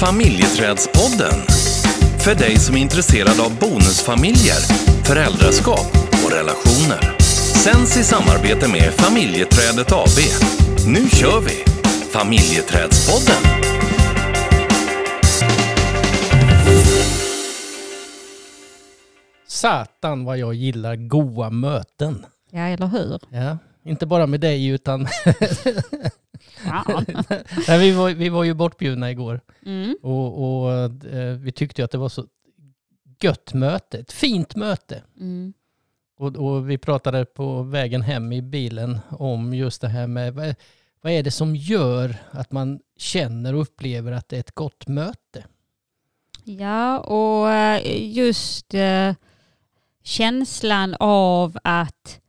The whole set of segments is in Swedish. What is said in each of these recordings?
Familjeträdspodden. För dig som är intresserad av bonusfamiljer, föräldraskap och relationer. Sänds i samarbete med Familjeträdet AB. Nu kör vi! Familjeträdspodden. Satan vad jag gillar goa möten. Ja, eller hur? Ja, inte bara med dig utan... Ja. Nej, vi, var, vi var ju bortbjudna igår Mm. och, och eh, vi tyckte att det var så gött möte, ett fint möte. Mm. Och, och vi pratade på vägen hem i bilen om just det här med vad, vad är det som gör att man känner och upplever att det är ett gott möte? Ja, och eh, just eh, känslan av att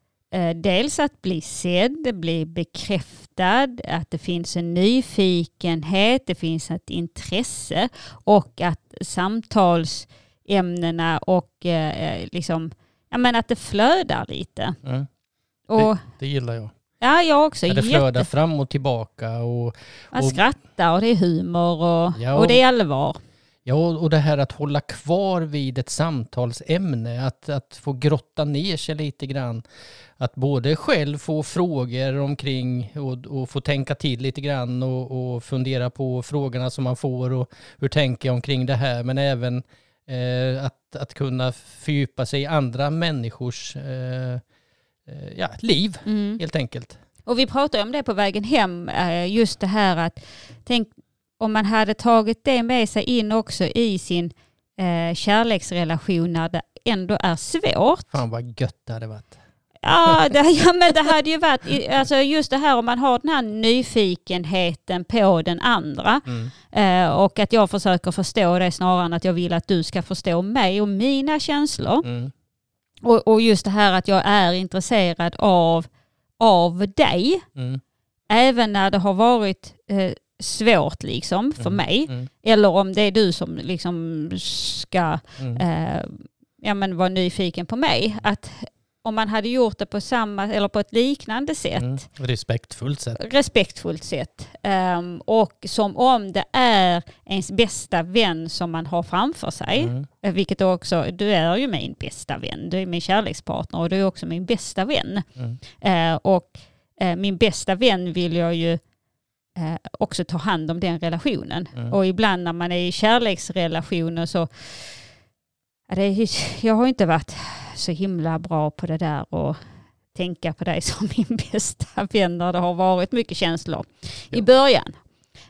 dels att bli sedd, bli bekräftad, att det finns en nyfikenhet, det finns ett intresse och att samtalsämnena och eh, liksom, ja men att det flödar lite. Mm, Och det gillar jag. ja, jag också. När det flödar Jätte- fram och tillbaka och Man och- skrattar och det är humor och, Ja, och det är allvar. Ja, och det här att hålla kvar vid ett samtalsämne, att, att få grotta ner sig lite grann. Att både själv få frågor omkring och, och få tänka till lite grann och, och fundera på frågorna som man får och hur tänker jag omkring det här, men även eh, att, att kunna fördjupa sig i andra människors eh, eh, ja, liv, Mm. helt enkelt. Och vi pratade om det på vägen hem, eh, just det här att tänk om man hade tagit det med sig in också i sin eh, kärleksrelation när det ändå är svårt. Fan vad gött det hade varit. Ja, det, ja men det hade ju varit, alltså just det här om man har den här nyfikenheten på den andra Mm. eh, och att jag försöker förstå det snarare än att jag vill att du ska förstå mig och mina känslor. Mm. Och, och just det här att jag är intresserad av, av dig. Mm. även när det har varit eh, svårt liksom för Mm, mig. Mm. Eller om det är du som liksom ska Mm. eh, ja, men vara nyfiken på mig. Att om man hade gjort det på samma eller på ett liknande sätt, Mm. Respektfullt sätt. respektfullt sätt ehm, och som om det är ens bästa vän som man har framför sig. Mm. Eh, Vilket också, du är ju min bästa vän, du är min kärlekspartner och du är också min bästa vän. Eh, och eh, min bästa vän vill jag ju eh, också ta hand om den relationen. Mm. Och ibland när man är i kärleksrelationer så, är, jag har inte varit så himla bra på det där och tänka på dig som min bästa vän när det har varit mycket känslor Ja. i början.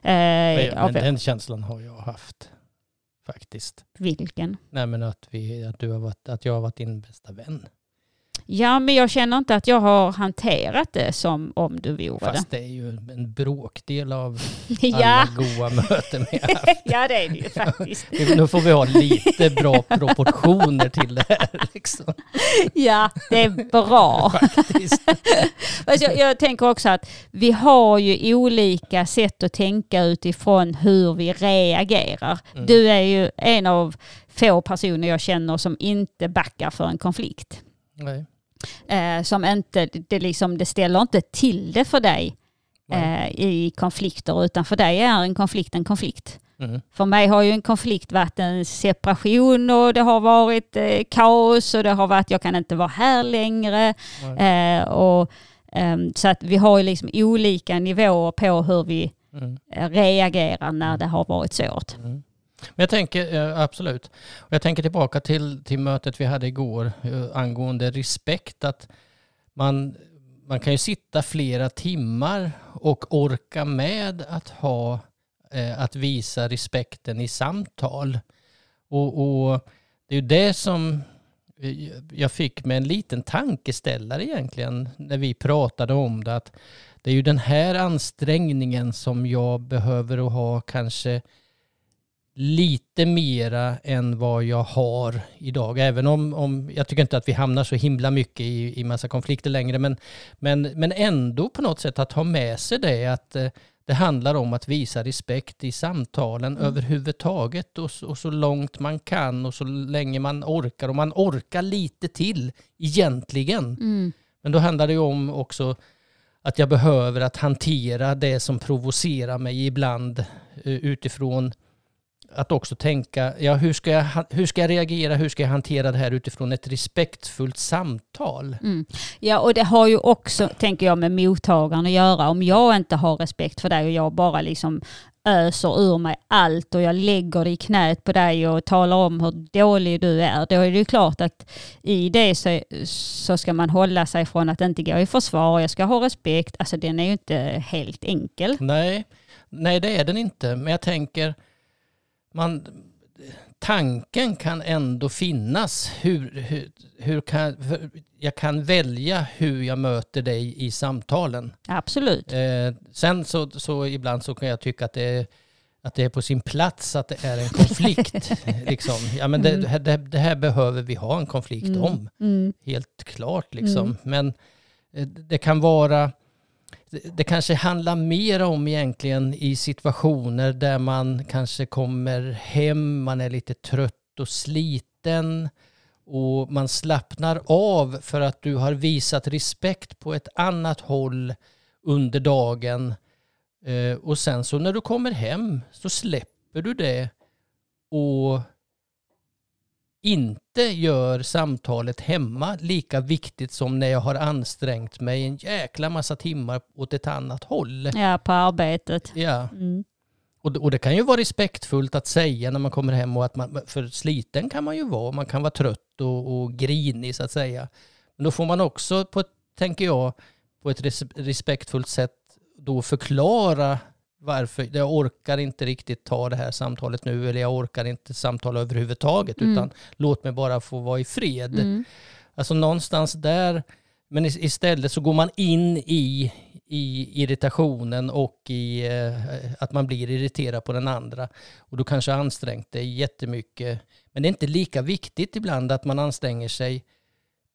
Eh, Men den känslan har jag haft faktiskt. vilken? Nej men att, vi, att, du har varit, att jag har varit din bästa vän. Ja, men jag känner inte att jag har hanterat det som om du vore Fast det är ju en bråkdel av alla ja. goa möten vi har haft. ja, det är det ju faktiskt. Nu får vi ha lite bra proportioner till det här. Liksom. Ja, det är bra. Faktiskt. Jag, jag tänker också att vi har ju olika sätt att tänka utifrån hur vi reagerar. Mm. Du är ju en av få personer jag känner som inte backar för en konflikt. Nej. Eh, som inte, det, liksom, det ställer inte till det för dig eh, i konflikter utan för dig är en konflikt en konflikt. Mm. För mig har ju en konflikt varit en separation och det har varit eh, kaos och det har varit jag kan inte vara här längre. Eh, och, ehm, så att vi har ju liksom olika nivåer på hur vi Mm. eh, reagerar när det har varit svårt. Mm. Men jag tänker, eh, absolut. Och jag tänker tillbaka till, till mötet vi hade igår eh, angående respekt. Att man, man kan ju sitta flera timmar och orka med att ha eh, att visa respekten i samtal. Och, och det är ju det som jag fick med en liten tankeställare egentligen när vi pratade om det. Att det är ju den här ansträngningen som jag behöver att ha kanske lite mera än vad jag har idag. Även om, om jag tycker inte att vi hamnar så himla mycket i, i massa konflikter längre. Men, men, men ändå på något sätt att ha med sig det att eh, det handlar om att visa respekt i samtalen Mm. överhuvudtaget och, och så långt man kan och så länge man orkar. Och man orkar lite till egentligen. Mm. Men då handlar det ju om också att jag behöver att hantera det som provocerar mig ibland eh, utifrån att också tänka, ja, hur, ska jag, hur ska jag reagera, hur ska jag hantera det här utifrån ett respektfullt samtal? Mm. Ja, och det har ju också, tänker jag, med mottagaren att göra. Om jag inte har respekt för dig och jag bara liksom öser ur mig allt och jag lägger det i knät på dig och talar om hur dålig du är, då är det ju klart att i det så, så ska man hålla sig från att inte gå i försvar, jag ska ha respekt. Alltså den är ju inte helt enkel. Nej, nej det är den inte. Men jag tänker, man, tanken kan ändå finnas. Hur, hur, hur kan, jag kan välja hur jag möter dig i samtalen. Absolut. Eh, sen så, så ibland så kan jag tycka att det är att det är på sin plats att det är en konflikt. liksom. ja, men det, det, här- det, det här behöver vi ha en konflikt Mm. om. Mm. Helt klart liksom. Mm. Men eh, det kan vara, det, det kanske handlar mer om egentligen i situationer där man kanske kommer hem, man är lite trött och sliten och man slappnar av för att du har visat respekt på ett annat håll under dagen. Eh, och sen så när du kommer hem så släpper du det och inte gör samtalet hemma lika viktigt som när jag har ansträngt mig en jäkla massa timmar åt ett annat håll. Ja, på arbetet. Ja. Mm. Och, det- och det kan ju vara respektfullt att säga när man kommer hem och att man, för sliten kan man ju vara, man kan vara trött och, och grinig så att säga. Men då får man också, på tänker jag, på ett res, respektfullt sätt då förklara varför, jag orkar inte riktigt ta det här samtalet nu eller jag orkar inte samtala överhuvudtaget Mm. utan låt mig bara få vara i fred. Mm. Alltså någonstans där, men is- istället så går man in i, i irritationen och i eh, att man blir irriterad på den andra. Och du kanske har ansträngt dig jättemycket. Men det är inte lika viktigt ibland att man anstränger sig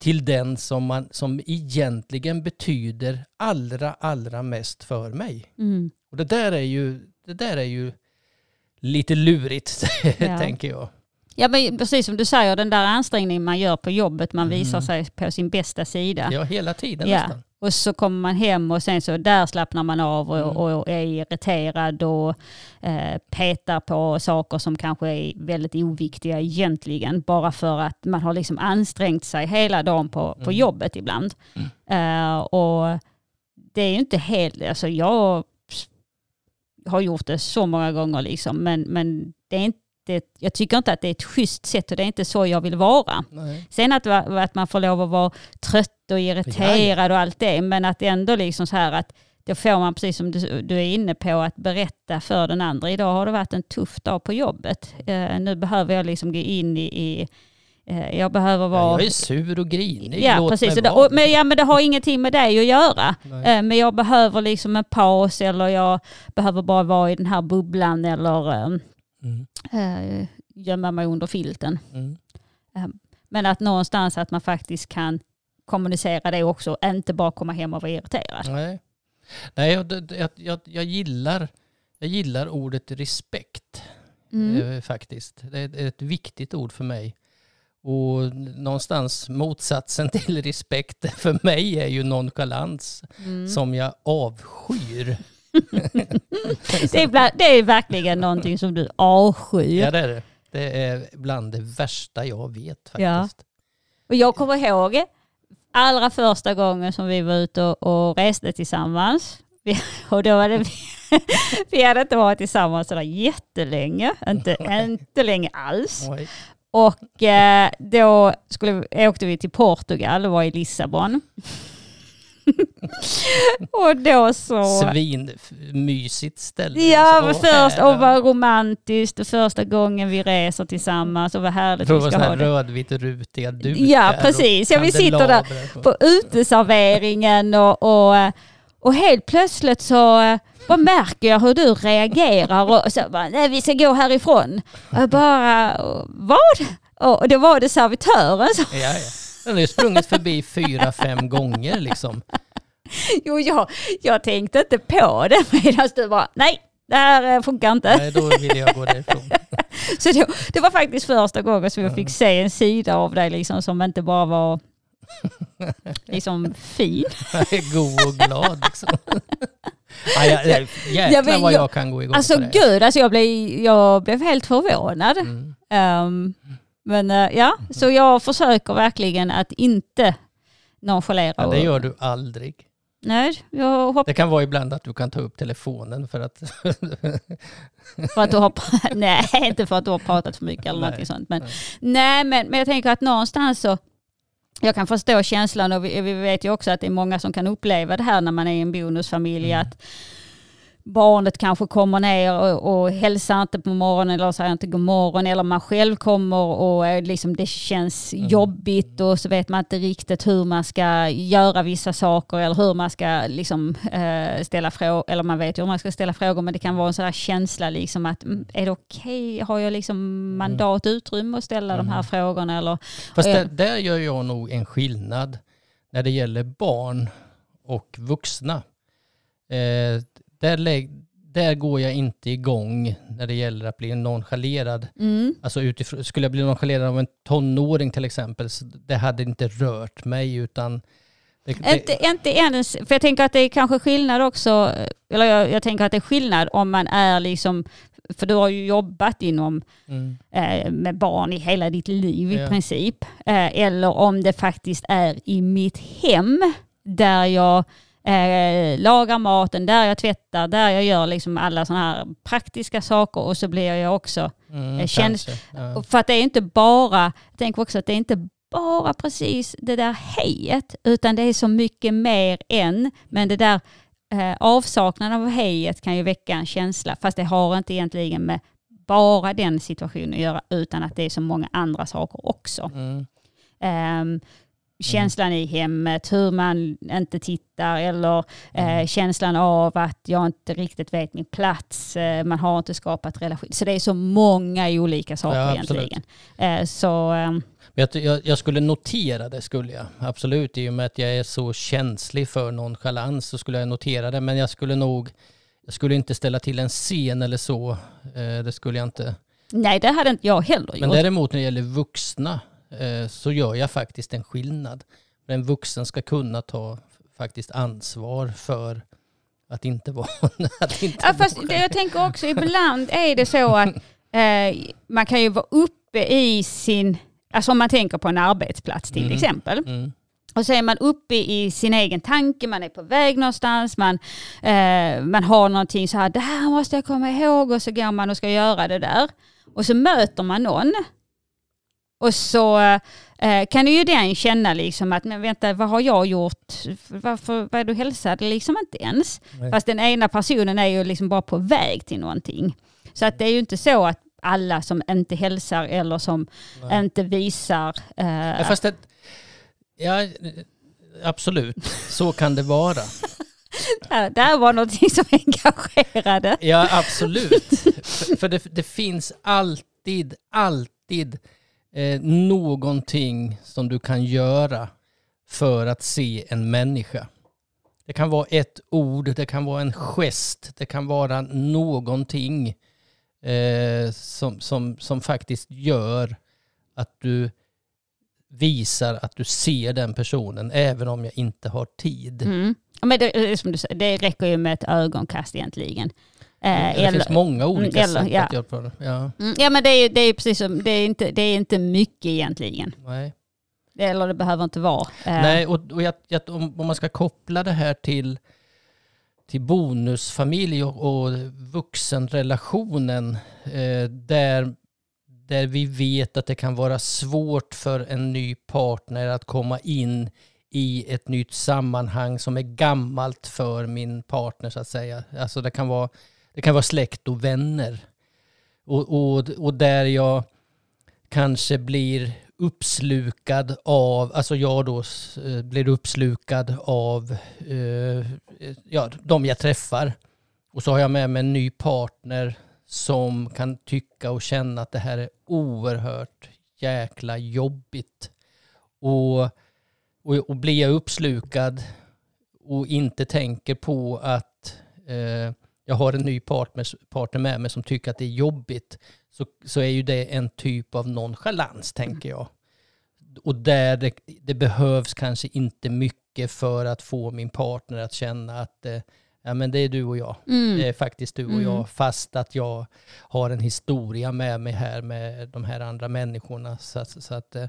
till den som, man, som egentligen betyder allra, allra mest för mig. Mm. Och det där är ju, det där är ju lite lurigt, Ja. tänker jag. Ja, men precis som du säger, den där ansträngningen man gör på jobbet, man Mm. visar sig på sin bästa sida. Ja, hela tiden Ja. nästan. Och så kommer man hem och sen så där slappnar man av och, Mm. och är irriterad och eh, petar på saker som kanske är väldigt oviktiga egentligen. Bara för att man har liksom ansträngt sig hela dagen på, på Mm. jobbet ibland. Eh, och det är ju inte helt, alltså jag har gjort det så många gånger liksom, men, men det är inte, jag tycker inte att det är ett schysst sätt och det är inte så jag vill vara. Nej. Sen att, att man får lov att vara trött och irriterad och allt det, men att ändå liksom så här att då får man, precis som du, du är inne på, att berätta för den andra. Idag har det varit en tuff dag på jobbet. Eh, nu behöver jag liksom gå in i, i eh, jag behöver Ja, vara... jag är sur och grinig. Ja, Låt precis. mig Och det, men, ja, men det har ingenting med dig att göra. Eh, men jag behöver liksom en paus eller jag behöver bara vara i den här bubblan eller eh, Mm. eh, gömma mig under filten. Mm. Men att någonstans att man faktiskt kan kommunicera det också, inte bara komma hem och vara irriterad. Nej, Nej jag, jag, jag, jag, gillar, jag gillar ordet respekt Mm. eh, faktiskt. Det är ett viktigt ord för mig. Och någonstans motsatsen till respekt för mig är ju nonchalans Mm. som jag avskyr. Det, är, bla- det är verkligen någonting som du avskyr. Ja det är det. Det är bland det värsta jag vet Ja. faktiskt. Och jag kommer ihåg allra första gången som vi var ute och, och reste tillsammans. Vi, och då var det, vi hade inte varit tillsammans sådär jättelänge, inte, inte länge alls. Oj. Och eh, då skulle, åkte vi till Portugal och var i Lissabon. och då så... Svinmysigt ställe. Ja, men först och var romantiskt och första gången vi reser tillsammans och vad härligt vi ska ha det. rödvitt rutiga dukar. Ja, och precis. Ja, vi sitter där på uteserveringen och, och, och helt plötsligt så bara märker jag hur du reagerar och så bara, nej vi ska gå härifrån. Och bara, vad? Och då var det servitören som, Ja, ja. Den har ju sprungit förbi fyra, fem gånger liksom. jo jag, jag tänkte inte på det medan du bara, nej det här eh, funkar inte. Nej, då vill jag gå därifrån. Så det, det var faktiskt första gången som jag fick se en sida av dig liksom, som inte bara var liksom fin. God och glad liksom. Ja, ja, ja, jäklar vad jag- jag kan gå igång Alltså på det. gud, alltså jag, blev, jag blev helt förvånad. Mm. Ehm, men eh, ja, så jag försöker verkligen att inte nonchalera. Ja, det gör du aldrig. Nej, jag hoppas Det kan vara ibland att du kan ta upp telefonen för att... för att du har... nej, inte för att du har pratat för mycket eller Nej, något sånt. Men, nej. nej, men, men jag tänker att någonstans så... Jag kan förstå känslan och vi, vi vet ju också att det är många som kan uppleva det här när man är i en bonusfamilj. Mm. Att barnet kanske kommer ner och, och hälsar inte på morgonen eller säger inte god morgon. Eller man själv kommer och liksom det känns Mm. jobbigt och så vet man inte riktigt hur man ska göra vissa saker eller hur man ska liksom, eh, ställa frågor. Eller man vet hur man ska ställa frågor men det kan vara en sån här känsla liksom att mm, är det okej? Har jag liksom mandat utrymme att ställa de här Mm. frågorna? Eller, Fast där, där gör jag nog en skillnad när det gäller barn och vuxna. Eh, där, lägg, där går jag inte igång när det gäller att bli nonchalerad. mm, Alltså utifrån, skulle jag bli nonchalerad av en tonåring till exempel, så det hade inte rört mig utan... Det, det, Inte, inte ens, för jag tänker att det är kanske skillnad också, eller jag, jag tänker att det är skillnad om man är liksom, för du har ju jobbat inom mm, eh, med barn i hela ditt liv i Ja. princip. Eh, eller om det faktiskt är i mitt hem där jag eh, lagar maten, där jag tvättar, där jag gör liksom alla sådana här praktiska saker och så blir jag också mm, känns- kanske, ja. För att det är inte bara, jag tänker också att det är inte bara precis det där hejet, utan det är så mycket mer än, men det där eh, avsaknaden av hejet kan ju väcka en känsla, fast det har inte egentligen med bara den situationen att göra, utan att det är så många andra saker också. Mm, Ehm, känslan i hemmet, hur man inte tittar eller eh, Mm. känslan av att jag inte riktigt vet min plats. Eh, man har inte skapat relation. Så det är så många olika saker Ja, egentligen. Eh, så ehm, Men Jag, jag, jag skulle notera det, skulle jag. Absolut, i och med att jag är så känslig för nonchalans så skulle jag notera det. Men jag skulle nog, jag skulle inte ställa till en scen eller så. Eh, det skulle jag inte. nej, det hade inte jag heller Men gjort. däremot när det gäller vuxna eh, så gör jag faktiskt en skillnad. En vuxen ska kunna ta faktiskt ansvar för att inte vara... att inte Ja, fast vara jag tänker också, ibland är det så att eh, man kan ju vara uppe i sin, alltså om man tänker på en arbetsplats till Mm. exempel. Mm, Och så är man uppe i sin egen tanke, man är på väg någonstans, man, eh, man har någonting så här, det här måste jag komma ihåg och så går man och ska göra det där. Och så möter man någon. Och så eh, kan ju den känna liksom att, men vänta, vad har jag gjort? Varför, vad är du hälsade liksom inte ens? Nej. Fast den ena personen är ju liksom bara på väg till någonting. Så att det är ju inte så att alla som inte hälsar eller som nej. inte visar... Eh, Ja, fast det, ja, absolut, så kan det vara. Där, där var någonting som engagerade. Ja, absolut. för för det, det finns alltid, alltid eh, någonting som du kan göra för att se en människa. Det kan vara ett ord, det kan vara en gest, det kan vara någonting eh, som, som, som faktiskt gör att du visar att du ser den personen även om jag inte har tid. Mm. Men det, som du säger, det räcker ju med ett ögonkast egentligen. Eh, det finns många olika eller- sätt ja. att göra på det. Ja, Mm, ja men det är, det är precis som, det är, inte, det är inte mycket egentligen. nej. Eller det behöver inte vara. Eh, Nej, och, och jag, jag, om, om man ska koppla det här till, till bonusfamilj och, och vuxenrelationen eh, där, där vi vet att det kan vara svårt för en ny partner att komma in i ett nytt sammanhang som är gammalt för min partner så att säga. Alltså det kan vara, det kan vara släkt och vänner. Och, och, och där jag kanske blir uppslukad av, alltså jag då eh, blir uppslukad av eh, ja, de jag träffar. Och så har jag med mig en ny partner som kan tycka och känna att det här är oerhört jäkla jobbigt. Och, och, och blir jag uppslukad och inte tänker på att eh, jag har en ny partner, partner med mig som tycker att det är jobbigt så, så är ju det en typ av nonchalans, tänker jag. Och där det, det behövs kanske inte mycket för att få min partner att känna att det ja men det är du och jag. Mm. Det är faktiskt du och Mm. jag, fast att jag har en historia med mig här med de här andra människorna. Så, att- så att eh,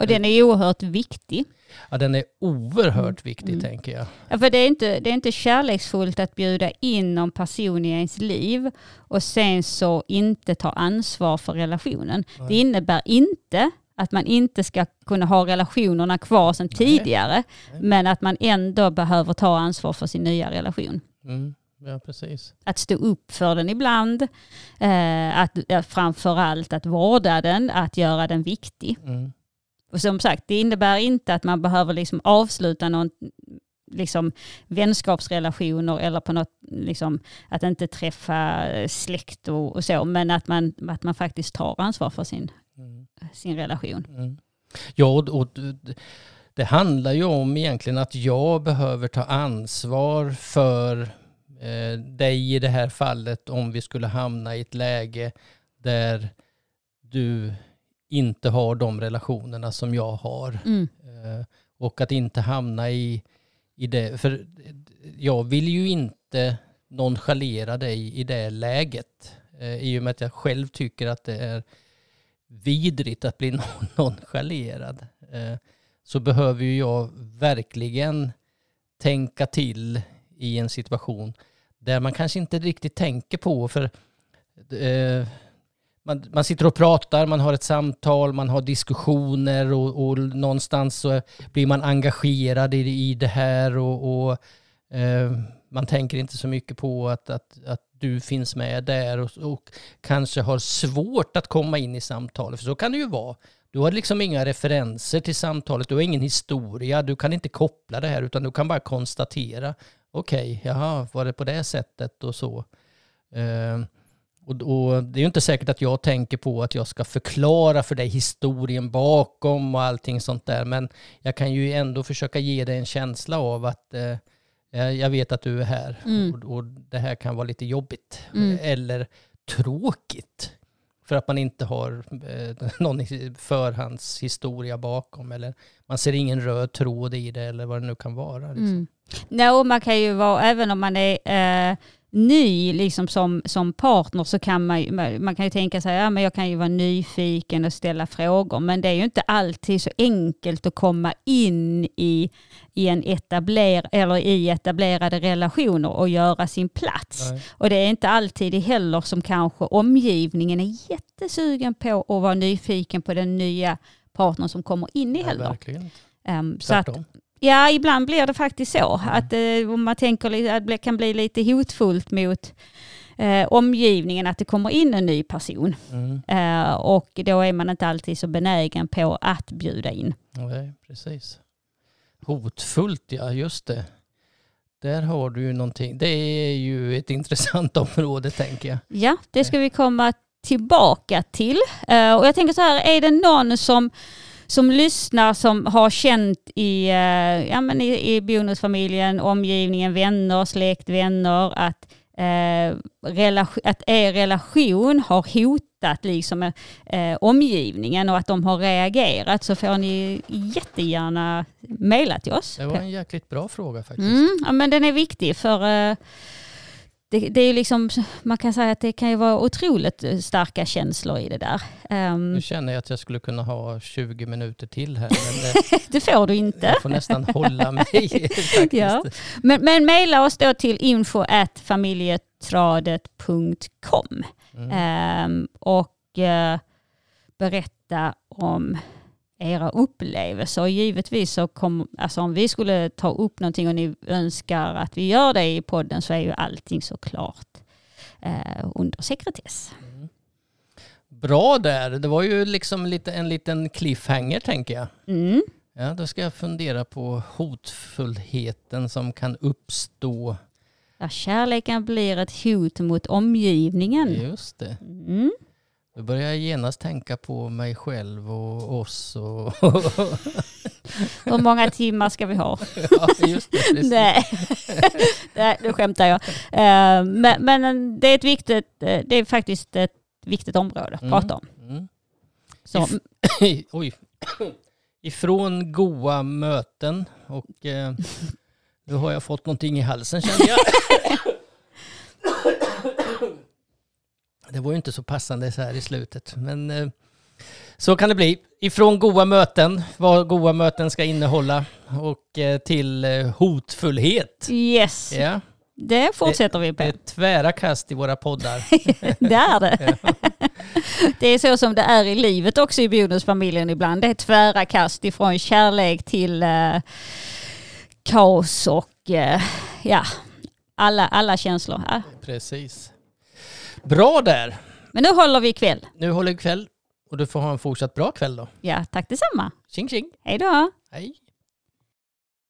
Och den är oerhört viktig. ja, den är oerhört viktig Mm. tänker jag. Ja, för det är, inte, det är inte kärleksfullt att bjuda in någon person i ens liv och sen så inte ta ansvar för relationen. Nej. Det innebär inte att man inte ska kunna ha relationerna kvar sedan Nej. tidigare, Nej. men att man ändå behöver ta ansvar för sin nya relation. Mm. Ja, precis. Att stå upp för den ibland, eh, att, framför allt att vårda den, att göra den viktig. Mm. Och som sagt, det innebär inte att man behöver liksom avsluta någon liksom vänskapsrelationer eller på något, liksom, att inte träffa släkt och, och så, men att man, att man faktiskt tar ansvar för sin, Mm. sin relation. Mm. Ja, och, och det handlar ju om egentligen att jag behöver ta ansvar för eh, dig i det här fallet om vi skulle hamna i ett läge där du inte har de relationerna som jag har. Mm. Eh, och att inte hamna i, i det. För jag vill ju inte nonchalera dig i det läget. Eh, I och med att jag själv tycker att det är vidrigt att bli non- nonchalerad. Eh, så behöver ju jag verkligen tänka till i en situation där man kanske inte riktigt tänker på. För man, man sitter och pratar, man har ett samtal, man har diskussioner och, och någonstans så blir man engagerad i, i det här och, och eh, man tänker inte så mycket på att, att, att du finns med där och, och kanske har svårt att komma in i samtalet. För så kan det ju vara. Du har liksom inga referenser till samtalet, du har ingen historia, du kan inte koppla det här utan du kan bara konstatera. Okej, jaha, var det på det sättet och så. Eh, och, och det är ju inte säkert att jag tänker på att jag ska förklara för dig historien bakom och allting sånt där. Men jag kan ju ändå försöka ge dig en känsla av att eh, eh, jag vet att du är här Mm. och, och det här kan vara lite jobbigt. Mm. Eller tråkigt. För att man inte har eh, någon hi- förhandshistoria bakom. Eller man ser ingen röd tråd i det eller vad det nu kan vara. Liksom. Mm. Nej, och man kan ju vara, även om man är eh, ny liksom som, som partner så kan man, man kan ju tänka sig, ja men jag kan ju vara nyfiken och ställa frågor, men det är ju inte alltid så enkelt att komma in i, i en etabler, eller i etablerade relationer och göra sin plats. Nej. Och det är inte alltid heller som kanske omgivningen är jättesugen på att vara nyfiken på den nya partnern som kommer in i Nej, heller. Ehm, så att. Ja, ibland blir det faktiskt så. Att eh, man tänker att det kan bli lite hotfullt mot eh, omgivningen att det kommer in en ny person. Mm. Eh, och då är man inte alltid så benägen på att bjuda in. Nej, precis. Hotfullt, ja just det. Där har du ju någonting. Det är ju ett intressant område tänker jag. Ja, det ska vi komma tillbaka till. Eh, och jag tänker så här, är det någon som som lyssnar som har känt i, eh, ja, men i, i bonusfamiljen, omgivningen, vänner, släkt, vänner att, eh, relation, att er relation har hotat liksom, eh, omgivningen och att de har reagerat så får ni jättegärna mejla till oss. Det var en jäkligt bra fråga faktiskt. Mm, ja, men den är viktig för eh, det, det är liksom, man kan säga att det kan ju vara otroligt eh, starka känslor i det där. Ehm, Nu känner jag att jag skulle kunna ha 20 minuter till här. Men det, det får du inte. jag får nästan hålla mig. Ja. Men, men mejla oss då till info familjetradet.com Mm. Ehm, och eh, berätta om era upplevelser. Och givetvis så kom, alltså om vi skulle ta upp någonting och ni önskar att vi gör det i podden så är ju allting såklart eh, under sekretess. Mm. Bra där. Det var ju liksom lite, en liten cliffhanger tänker jag. Mm. Ja, då ska jag fundera på hotfullheten som kan uppstå. Där kärleken blir ett hot mot omgivningen. Just det. Mm. Då börjar jag genast tänka på mig själv och oss. Och Hur många timmar ska vi ha? ja, just det. Nej, Nej nu skämtar jag. Eh, Men, men det är ett viktigt, eh, det är faktiskt ett viktigt område att Mm. prata om. Mm. Så, If- Oj. Ifrån goa möten och eh, Nu har jag fått någonting i halsen känner jag. Det var ju inte så passande så här i slutet. Men eh, så kan det bli. Ifrån goda möten, vad goda möten ska innehålla och eh, till eh, hotfullhet. Yes, Ja, det fortsätter vi det på. är tvära kast i våra poddar. Det är det. Det är så som det är i livet också i bonusfamiljen ibland. Det är tvära kast ifrån kärlek till eh, kaos och eh, ja, alla, alla känslor här. Precis. Bra där. Men nu håller vi kväll. Nu håller vi kväll och du får ha en fortsatt bra kväll då. Ja, tack detsamma. Tjing tjing. Hej då. Hej.